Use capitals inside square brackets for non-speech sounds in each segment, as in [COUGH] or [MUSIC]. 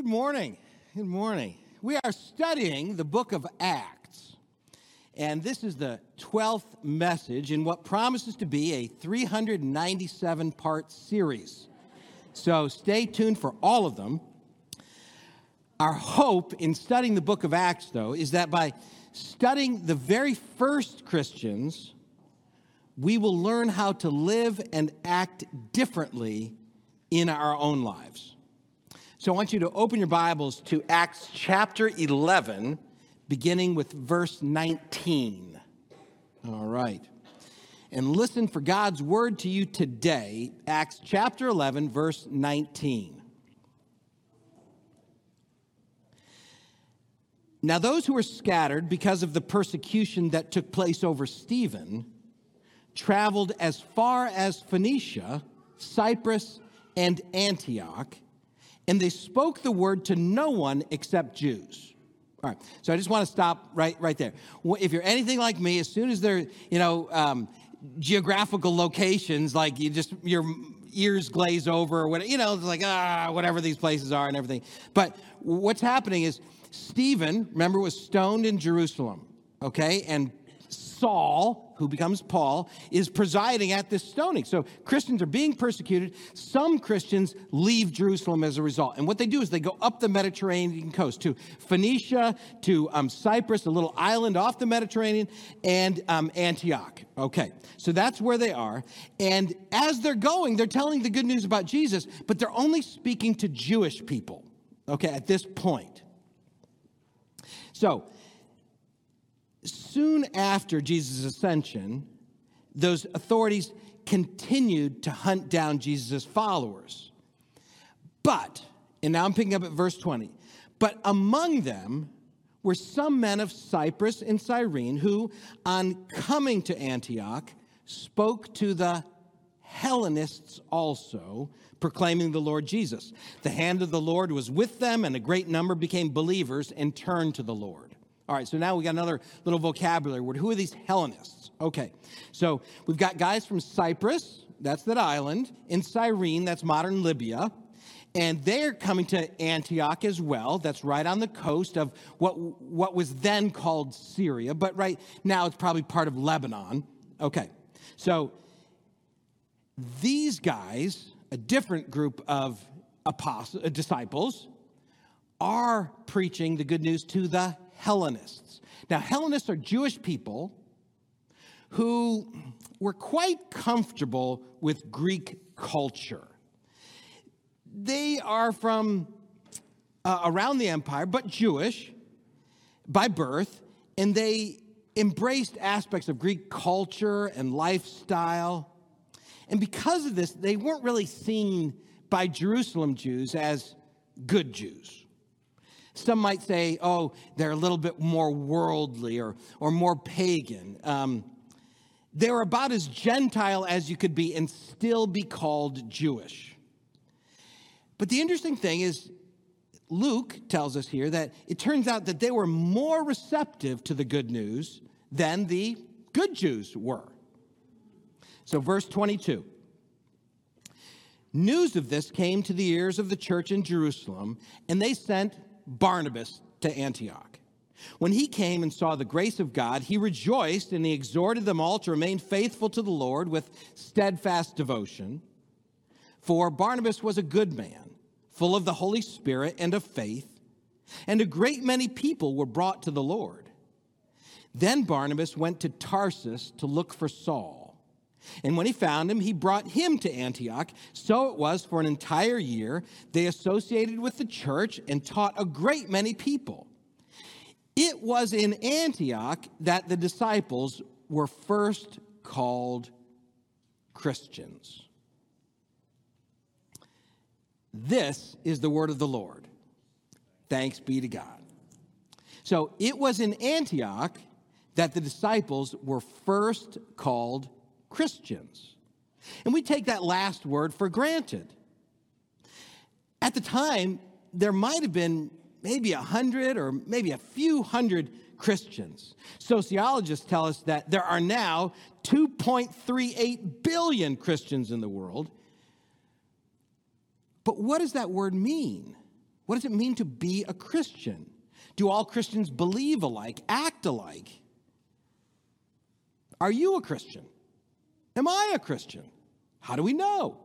Good morning. Good morning. We are studying the book of Acts, and this is the 12th message in what promises to be a 397 part series. So stay tuned for all of them. Our hope in studying the book of Acts, though, is that by studying the very first Christians, we will learn how to live and act differently in our own lives. So I want you to open your Bibles to Acts chapter 11, beginning with verse 19. All right. And listen for God's word to you today, Acts chapter 11, verse 19. Now, those who were scattered because of the persecution that took place over Stephen traveled as far as Phoenicia, Cyprus, and Antioch and they spoke the word to no one except Jews. All right, so I just want to stop right, right there. If you're anything like me, as soon as they're, you know, um, geographical locations, like you just, your ears glaze over, or whatever, you know, it's like, ah, whatever these places are and everything. But what's happening is Stephen, remember, was stoned in Jerusalem, okay? And Saul, who becomes Paul, is presiding at this stoning. So Christians are being persecuted. Some Christians leave Jerusalem as a result. And what they do is they go up the Mediterranean coast to Phoenicia, to um, Cyprus, a little island off the Mediterranean, and um, Antioch. Okay, so that's where they are. And as they're going, they're telling the good news about Jesus, but they're only speaking to Jewish people, okay, at this point. So, soon after Jesus' ascension, those authorities continued to hunt down Jesus' followers. But, and now I'm picking up at verse 20, but among them were some men of Cyprus and Cyrene who, on coming to Antioch, spoke to the Hellenists also, proclaiming the Lord Jesus. The hand of the Lord was with them, and a great number became believers and turned to the Lord. All right, so now we got another little vocabulary word. Who are these Hellenists? Okay, so we've got guys from Cyprus, that's that island, in Cyrene, that's modern Libya. And they're coming to Antioch as well. That's right on the coast of what, what was then called Syria, but right now it's probably part of Lebanon. Okay, so these guys, a different group of apostles, disciples, are preaching the good news to the Hellenists. Now, Hellenists are Jewish people who were quite comfortable with Greek culture. They are from uh, around the empire, but Jewish by birth, and they embraced aspects of Greek culture and lifestyle. And because of this, they weren't really seen by Jerusalem Jews as good Jews. Some might say, oh, they're a little bit more worldly or, or more pagan. Um, they're about as Gentile as you could be and still be called Jewish. But the interesting thing is, Luke tells us here that it turns out that they were more receptive to the good news than the good Jews were. So, verse 22 News of this came to the ears of the church in Jerusalem, and they sent Barnabas to Antioch. When he came and saw the grace of God, he rejoiced and he exhorted them all to remain faithful to the Lord with steadfast devotion. For Barnabas was a good man, full of the Holy Spirit and of faith, and a great many people were brought to the Lord. Then Barnabas went to Tarsus to look for Saul. And when he found him, he brought him to Antioch. So it was for an entire year. They associated with the church and taught a great many people. It was in Antioch that the disciples were first called Christians. This is the word of the Lord. Thanks be to God. So it was in Antioch that the disciples were first called Christians. And we take that last word for granted. At the time, there might have been maybe a hundred or maybe a few hundred Christians. Sociologists tell us that there are now 2.38 billion Christians in the world. But what does that word mean? What does it mean to be a Christian? Do all Christians believe alike, act alike? Are you a Christian? Am I a Christian? How do we know?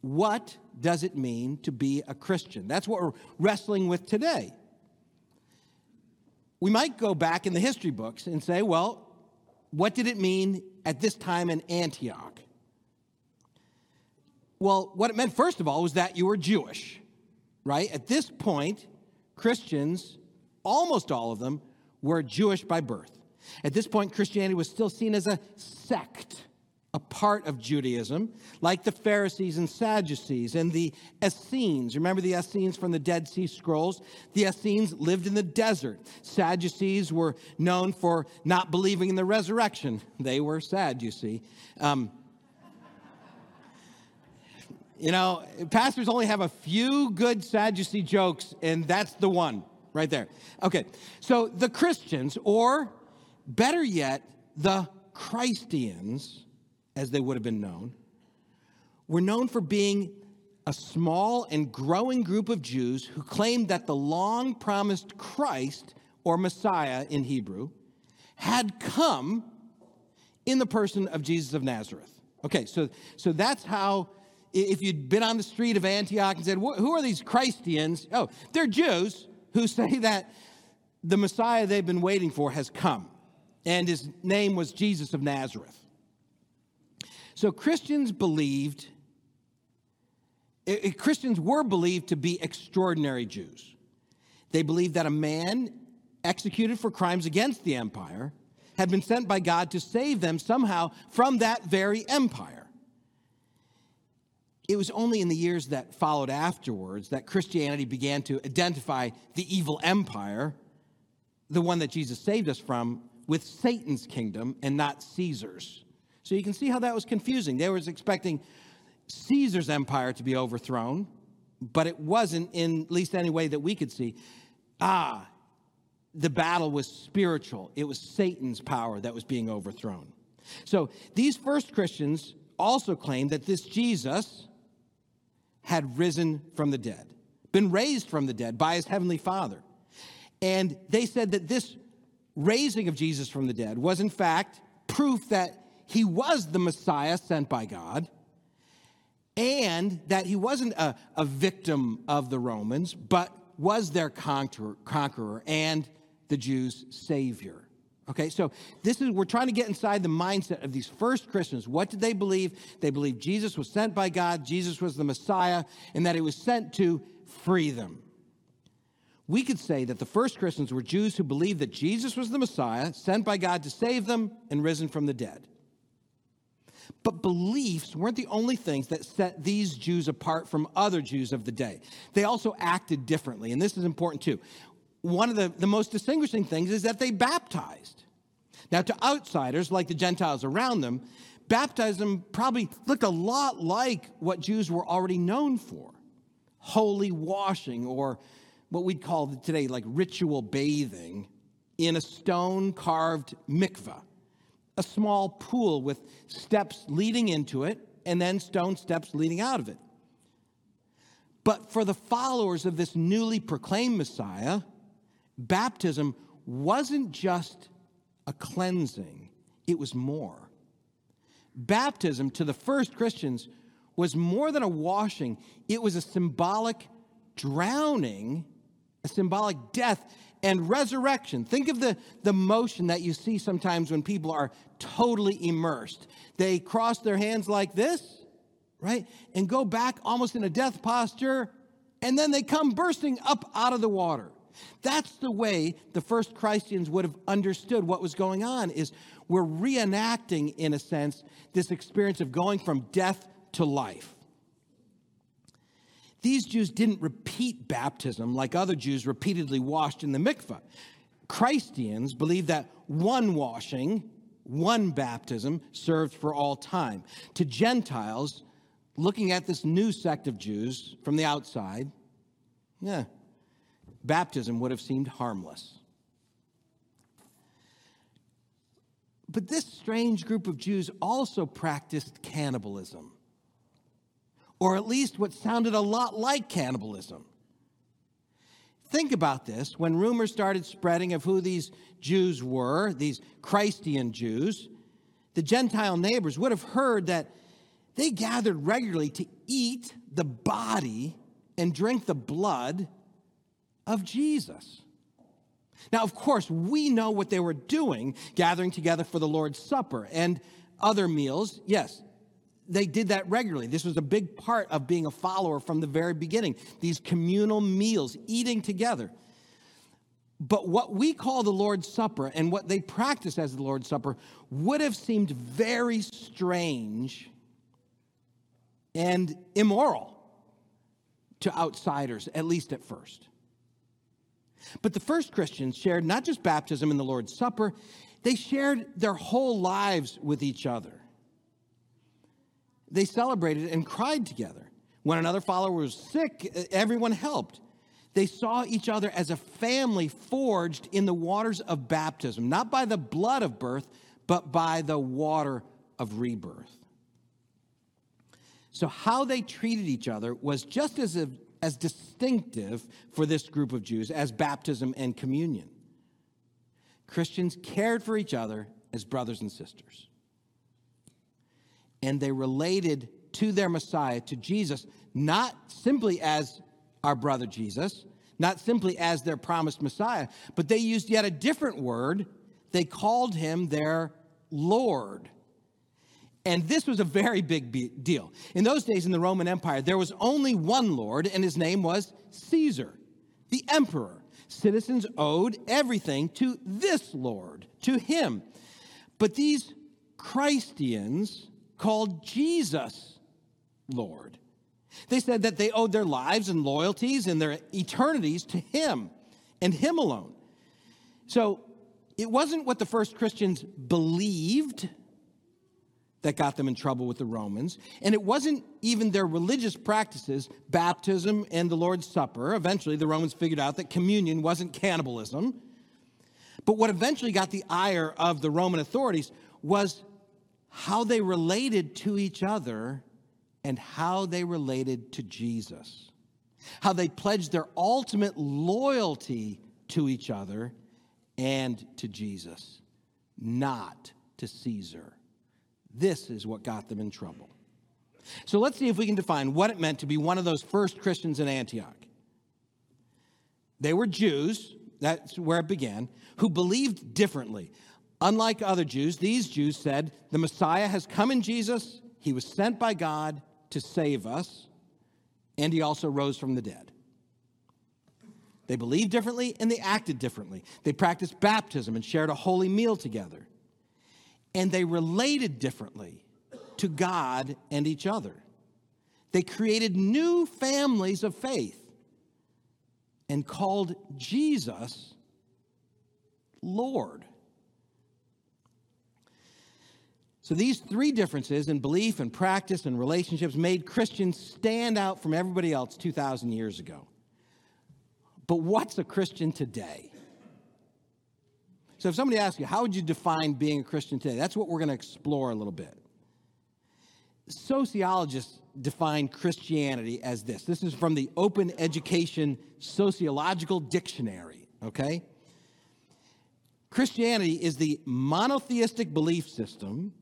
What does it mean to be a Christian? That's what we're wrestling with today. We might go back in the history books and say, well, what did it mean at this time in Antioch? Well, what it meant, first of all, was that you were Jewish, right? At this point, Christians, almost all of them, were Jewish by birth. At this point, Christianity was still seen as a sect, a part of Judaism, like the Pharisees and Sadducees and the Essenes. Remember the Essenes from the Dead Sea Scrolls? The Essenes lived in the desert. Sadducees were known for not believing in the resurrection. They were sad, you see. Um, you know, pastors only have a few good Sadducee jokes, and that's the one right there. Okay, so the Christians, or better yet, the Christians, as they would have been known, were known for being a small and growing group of Jews who claimed that the long promised Christ, or Messiah in Hebrew, had come in the person of Jesus of Nazareth. Okay, so, so that's how if you'd been on the street of Antioch and said, Who are these Christians? Oh, they're Jews who [LAUGHS] say that the Messiah they've been waiting for has come, and his name was Jesus of Nazareth. So Christians believed, eh, eh, Christians were believed to be extraordinary Jews. They believed that a man executed for crimes against the empire had been sent by God to save them somehow from that very empire. It was only in the years that followed afterwards that Christianity began to identify the evil empire, the one that Jesus saved us from, with Satan's kingdom and not Caesar's. So you can see how that was confusing. They was expecting Caesar's empire to be overthrown, but it wasn't in at least any way that we could see. Ah, the battle was spiritual. It was Satan's power that was being overthrown. So these first Christians also claimed that this Jesus, had risen from the dead, been raised from the dead by his heavenly Father. And they said that this raising of Jesus from the dead was, in fact, proof that he was the Messiah sent by God and that he wasn't a, a victim of the Romans, but was their conqueror, conqueror and the Jews' savior. Okay, so this is, we're trying to get inside the mindset of these first Christians. What did they believe? They believed Jesus was sent by God, Jesus was the Messiah, and that he was sent to free them. We could say that the first Christians were Jews who believed that Jesus was the Messiah, sent by God to save them, and risen from the dead. But beliefs weren't the only things that set these Jews apart from other Jews of the day. They also acted differently, and this is important too one of the, the most distinguishing things is that they baptized. Now, to outsiders like the Gentiles around them, baptism probably looked a lot like what Jews were already known for holy washing, or what we'd call today like ritual bathing in a stone carved mikveh, a small pool with steps leading into it and then stone steps leading out of it. But for the followers of this newly proclaimed Messiah, baptism wasn't just a cleansing, it was more. Baptism to the first Christians was more than a washing, it was a symbolic drowning, a symbolic death and resurrection. Think of the, the motion that you see sometimes when people are totally immersed. They cross their hands like this, right? And go back almost in a death posture, and then they come bursting up out of the water. That's the way the first Christians would have understood what was going on is we're reenacting in a sense this experience of going from death to life. These Jews didn't repeat baptism like other Jews repeatedly washed in the mikveh. Christians believe that one washing, one baptism served for all time. To Gentiles, looking at this new sect of Jews from the outside, yeah, baptism would have seemed harmless. But this strange group of Jews also practiced cannibalism, or at least what sounded a lot like cannibalism. think about this when rumors started spreading of who these Jews were, these Christian Jews, the Gentile neighbors would have heard that they gathered regularly to eat the body and drink the blood of Jesus. Now, of course, we know what they were doing, gathering together for the Lord's Supper and other meals. Yes, they did that regularly. This was a big part of being a follower from the very beginning. These communal meals, eating together. But what we call the Lord's Supper and what they practice as the Lord's Supper would have seemed very strange and immoral to outsiders, at least at first. But the first Christians shared not just baptism and the Lord's Supper, they shared their whole lives with each other. They celebrated and cried together. When another follower was sick, eh, everyone helped. They saw each other as a family forged in the waters of baptism, not by the blood of birth, but by the water of rebirth. So, how they treated each other was just as, as distinctive for this group of Jews as baptism and communion. Christians cared for each other as brothers and sisters. And they related to their Messiah, to Jesus, not simply as our brother Jesus, not simply as their promised Messiah, but they used yet a different word. They called him their Lord. And this was a very big deal. In those days in the Roman Empire, there was only one Lord, and his name was Caesar, the emperor. Citizens owed everything to this Lord, to him. But these Christians called Jesus Lord. They said that they owed their lives and loyalties and their eternities to him and him alone. So it wasn't what the first Christians believed that got them in trouble with the Romans. And it wasn't even their religious practices, baptism and the Lord's Supper. Eventually, the Romans figured out that communion wasn't cannibalism. But what eventually got the ire of the Roman authorities was how they related to each other and how they related to Jesus. How they pledged their ultimate loyalty to each other and to Jesus, not to Caesar. This is what got them in trouble. So let's see if we can define what it meant to be one of those first Christians in Antioch. They were Jews, that's where it began, who believed differently. Unlike other Jews, these Jews said, The Messiah has come in Jesus, he was sent by God to save us, and he also rose from the dead. They believed differently and they acted differently. They practiced baptism and shared a holy meal together and they related differently to God and each other. They created new families of faith and called Jesus Lord. So, these three differences in belief and practice and relationships made Christians stand out from everybody else 2,000 years ago. But what's a Christian today? So if somebody asks you, how would you define being a Christian today? That's what we're going to explore a little bit. Sociologists define Christianity as this. This is from the Open Education Sociological Dictionary, okay? Christianity is the monotheistic belief system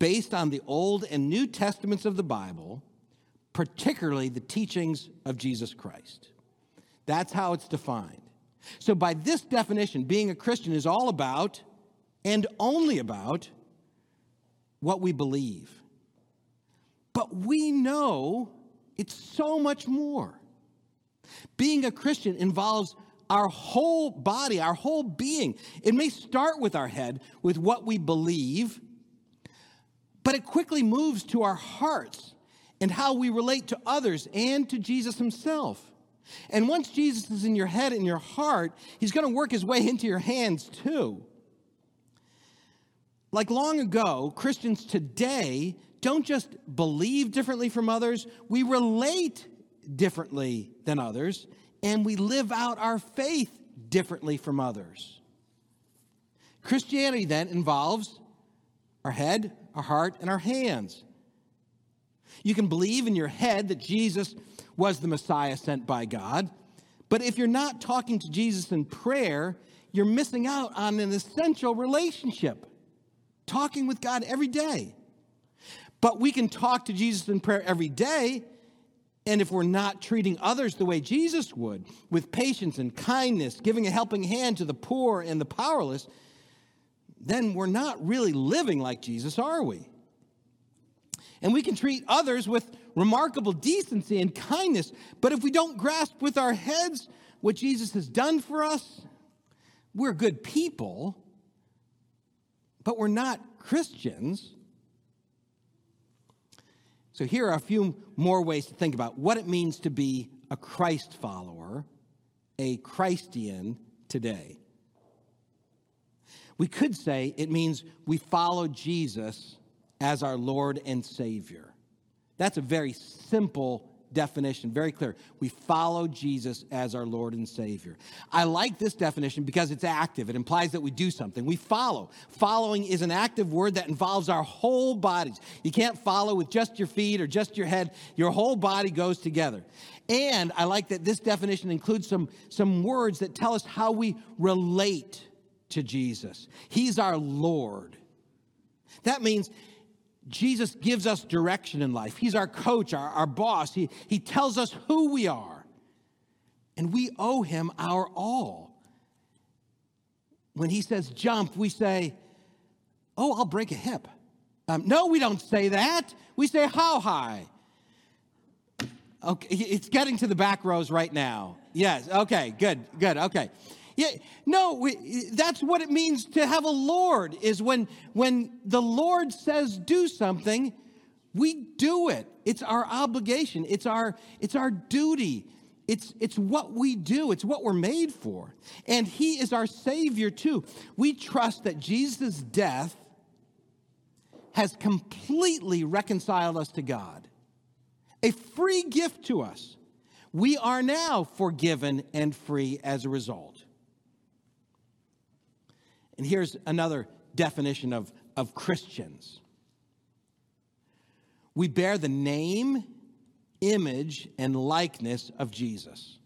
based on the Old and New Testaments of the Bible, particularly the teachings of Jesus Christ. That's how it's defined. So, by this definition, being a Christian is all about and only about what we believe. But we know it's so much more. Being a Christian involves our whole body, our whole being. It may start with our head, with what we believe, but it quickly moves to our hearts and how we relate to others and to Jesus himself. And once Jesus is in your head and your heart, he's going to work his way into your hands too. Like long ago, Christians today don't just believe differently from others, we relate differently than others, and we live out our faith differently from others. Christianity then involves our head, our heart, and our hands. You can believe in your head that Jesus was the Messiah sent by God. But if you're not talking to Jesus in prayer, you're missing out on an essential relationship, talking with God every day. But we can talk to Jesus in prayer every day. And if we're not treating others the way Jesus would, with patience and kindness, giving a helping hand to the poor and the powerless, then we're not really living like Jesus, are we? And we can treat others with remarkable decency and kindness, but if we don't grasp with our heads what Jesus has done for us, we're good people, but we're not Christians. So, here are a few more ways to think about what it means to be a Christ follower, a Christian today. We could say it means we follow Jesus as our Lord and Savior. That's a very simple definition, very clear. We follow Jesus as our Lord and Savior. I like this definition because it's active. It implies that we do something. We follow. Following is an active word that involves our whole bodies. You can't follow with just your feet or just your head, your whole body goes together. And I like that this definition includes some, some words that tell us how we relate to Jesus. He's our Lord. That means Jesus gives us direction in life. He's our coach, our, our boss. He, he tells us who we are. And we owe him our all. When he says jump, we say, Oh, I'll break a hip. Um, no, we don't say that. We say, How high? Okay, it's getting to the back rows right now. Yes, okay, good, good, okay. Yeah, no, we, that's what it means to have a Lord is when when the Lord says do something, we do it. It's our obligation. It's our it's our duty. It's it's what we do. It's what we're made for. And he is our savior too. We trust that Jesus' death has completely reconciled us to God. A free gift to us. We are now forgiven and free as a result. And here's another definition of, of Christians we bear the name, image, and likeness of Jesus.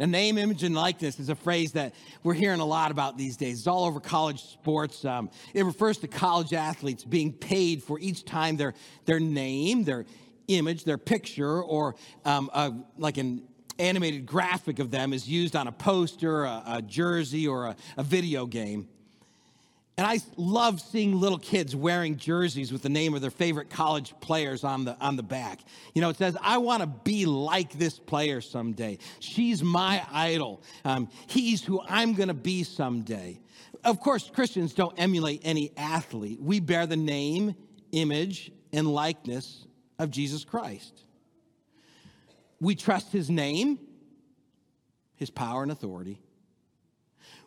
Now, name, image, and likeness is a phrase that we're hearing a lot about these days. It's all over college sports. Um, it refers to college athletes being paid for each time their, their name, their image, their picture, or um, a, like an animated graphic of them is used on a poster, a, a jersey, or a, a video game. And I love seeing little kids wearing jerseys with the name of their favorite college players on the, on the back. You know, it says, I want to be like this player someday. She's my idol. Um, he's who I'm going to be someday. Of course, Christians don't emulate any athlete. We bear the name, image, and likeness of Jesus Christ. We trust his name, his power and authority.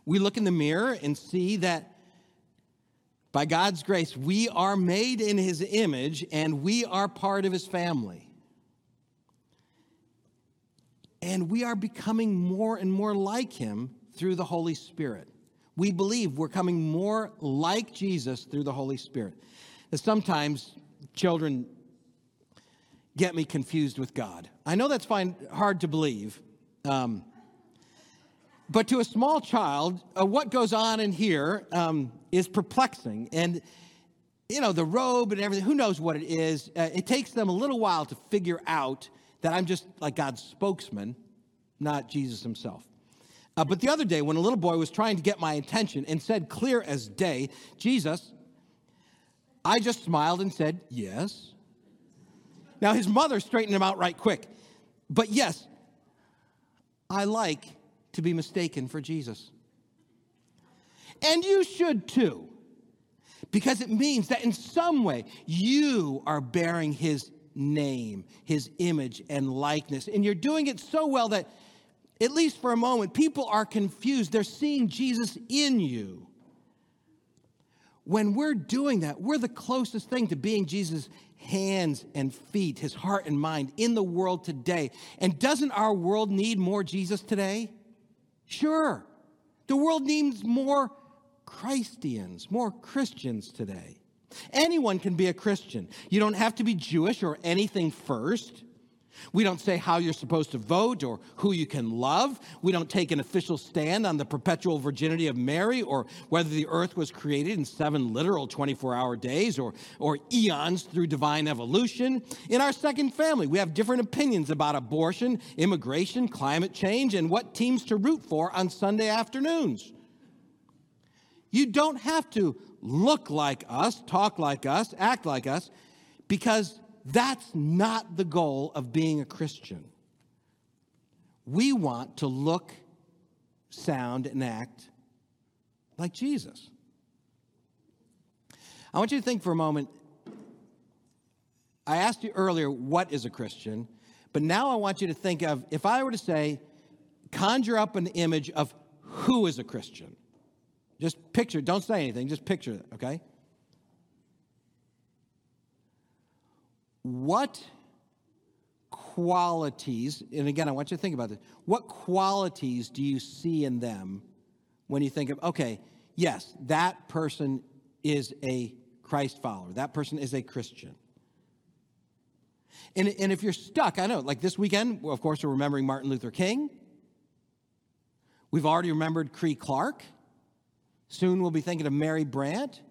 We look in the mirror and see that by God's grace, we are made in his image and we are part of his family. And we are becoming more and more like him through the Holy Spirit. We believe we're coming more like Jesus through the Holy Spirit. And sometimes children get me confused with God. I know that's fine, hard to believe. Um, but to a small child, uh, what goes on in here um, is perplexing. And, you know, the robe and everything, who knows what it is? Uh, it takes them a little while to figure out that I'm just like God's spokesman, not Jesus himself. Uh, but the other day, when a little boy was trying to get my attention and said clear as day, Jesus, I just smiled and said, Yes. Now, his mother straightened him out right quick. But yes, I like to be mistaken for Jesus. And you should too, because it means that in some way you are bearing his name, his image, and likeness. And you're doing it so well that, at least for a moment, people are confused. They're seeing Jesus in you. When we're doing that, we're the closest thing to being Jesus' hands and feet, his heart and mind in the world today. And doesn't our world need more Jesus today? Sure. The world needs more Christians, more Christians today. Anyone can be a Christian. You don't have to be Jewish or anything first. We don't say how you're supposed to vote or who you can love. We don't take an official stand on the perpetual virginity of Mary or whether the earth was created in seven literal 24 hour days or, or eons through divine evolution. In our second family, we have different opinions about abortion, immigration, climate change, and what teams to root for on Sunday afternoons. You don't have to look like us, talk like us, act like us, because that's not the goal of being a Christian. We want to look, sound, and act like Jesus. I want you to think for a moment. I asked you earlier, what is a Christian? But now I want you to think of if I were to say, conjure up an image of who is a Christian. Just picture, don't say anything, just picture it, okay? What qualities, and again, I want you to think about this, what qualities do you see in them when you think of, okay, yes, that person is a Christ follower, that person is a Christian? And, and if you're stuck, I know, like this weekend, of course, we're remembering Martin Luther King. We've already remembered Cree Clark. Soon we'll be thinking of Mary Brandt.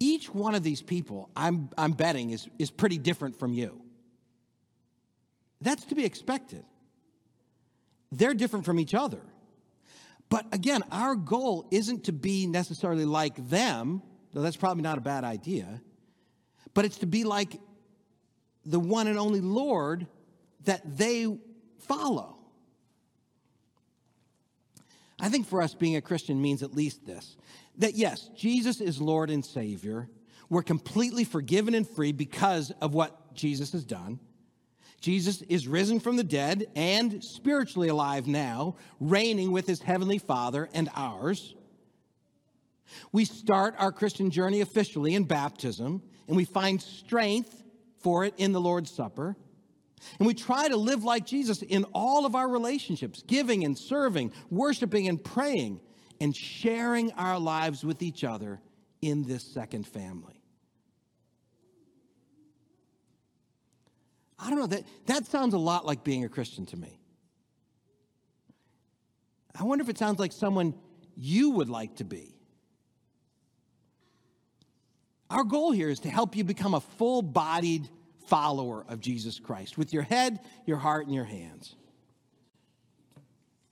Each one of these people, I'm, I'm betting, is, is pretty different from you. That's to be expected. They're different from each other. But again, our goal isn't to be necessarily like them, though that's probably not a bad idea, but it's to be like the one and only Lord that they follow. I think for us, being a Christian means at least this that yes, Jesus is Lord and Savior. We're completely forgiven and free because of what Jesus has done. Jesus is risen from the dead and spiritually alive now, reigning with his heavenly Father and ours. We start our Christian journey officially in baptism, and we find strength for it in the Lord's Supper. And we try to live like Jesus in all of our relationships, giving and serving, worshiping and praying and sharing our lives with each other in this second family. I don't know, that, that sounds a lot like being a Christian to me. I wonder if it sounds like someone you would like to be. Our goal here is to help you become a full bodied follower of Jesus Christ with your head, your heart, and your hands.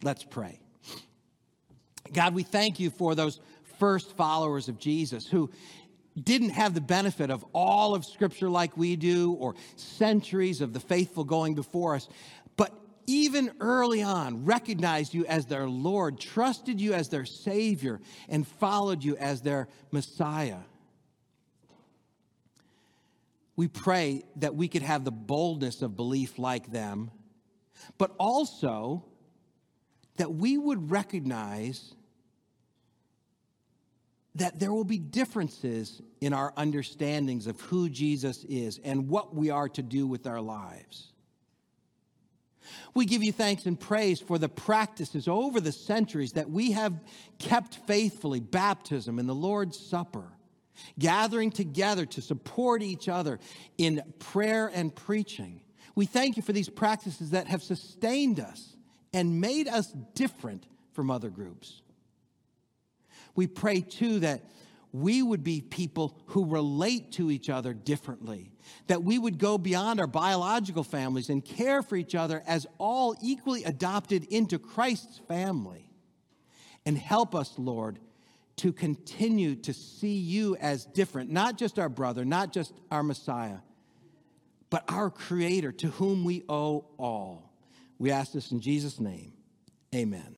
Let's pray. God, we thank you for those first followers of Jesus who didn't have the benefit of all of Scripture like we do or centuries of the faithful going before us, but even early on recognized you as their Lord, trusted you as their Savior, and followed you as their Messiah. We pray that we could have the boldness of belief like them, but also that we would recognize that there will be differences in our understandings of who Jesus is and what we are to do with our lives. We give you thanks and praise for the practices over the centuries that we have kept faithfully baptism and the Lord's Supper, gathering together to support each other in prayer and preaching. We thank you for these practices that have sustained us and made us different from other groups. We pray too that we would be people who relate to each other differently, that we would go beyond our biological families and care for each other as all equally adopted into Christ's family. And help us, Lord, to continue to see you as different, not just our brother, not just our Messiah, but our Creator to whom we owe all. We ask this in Jesus' name. Amen.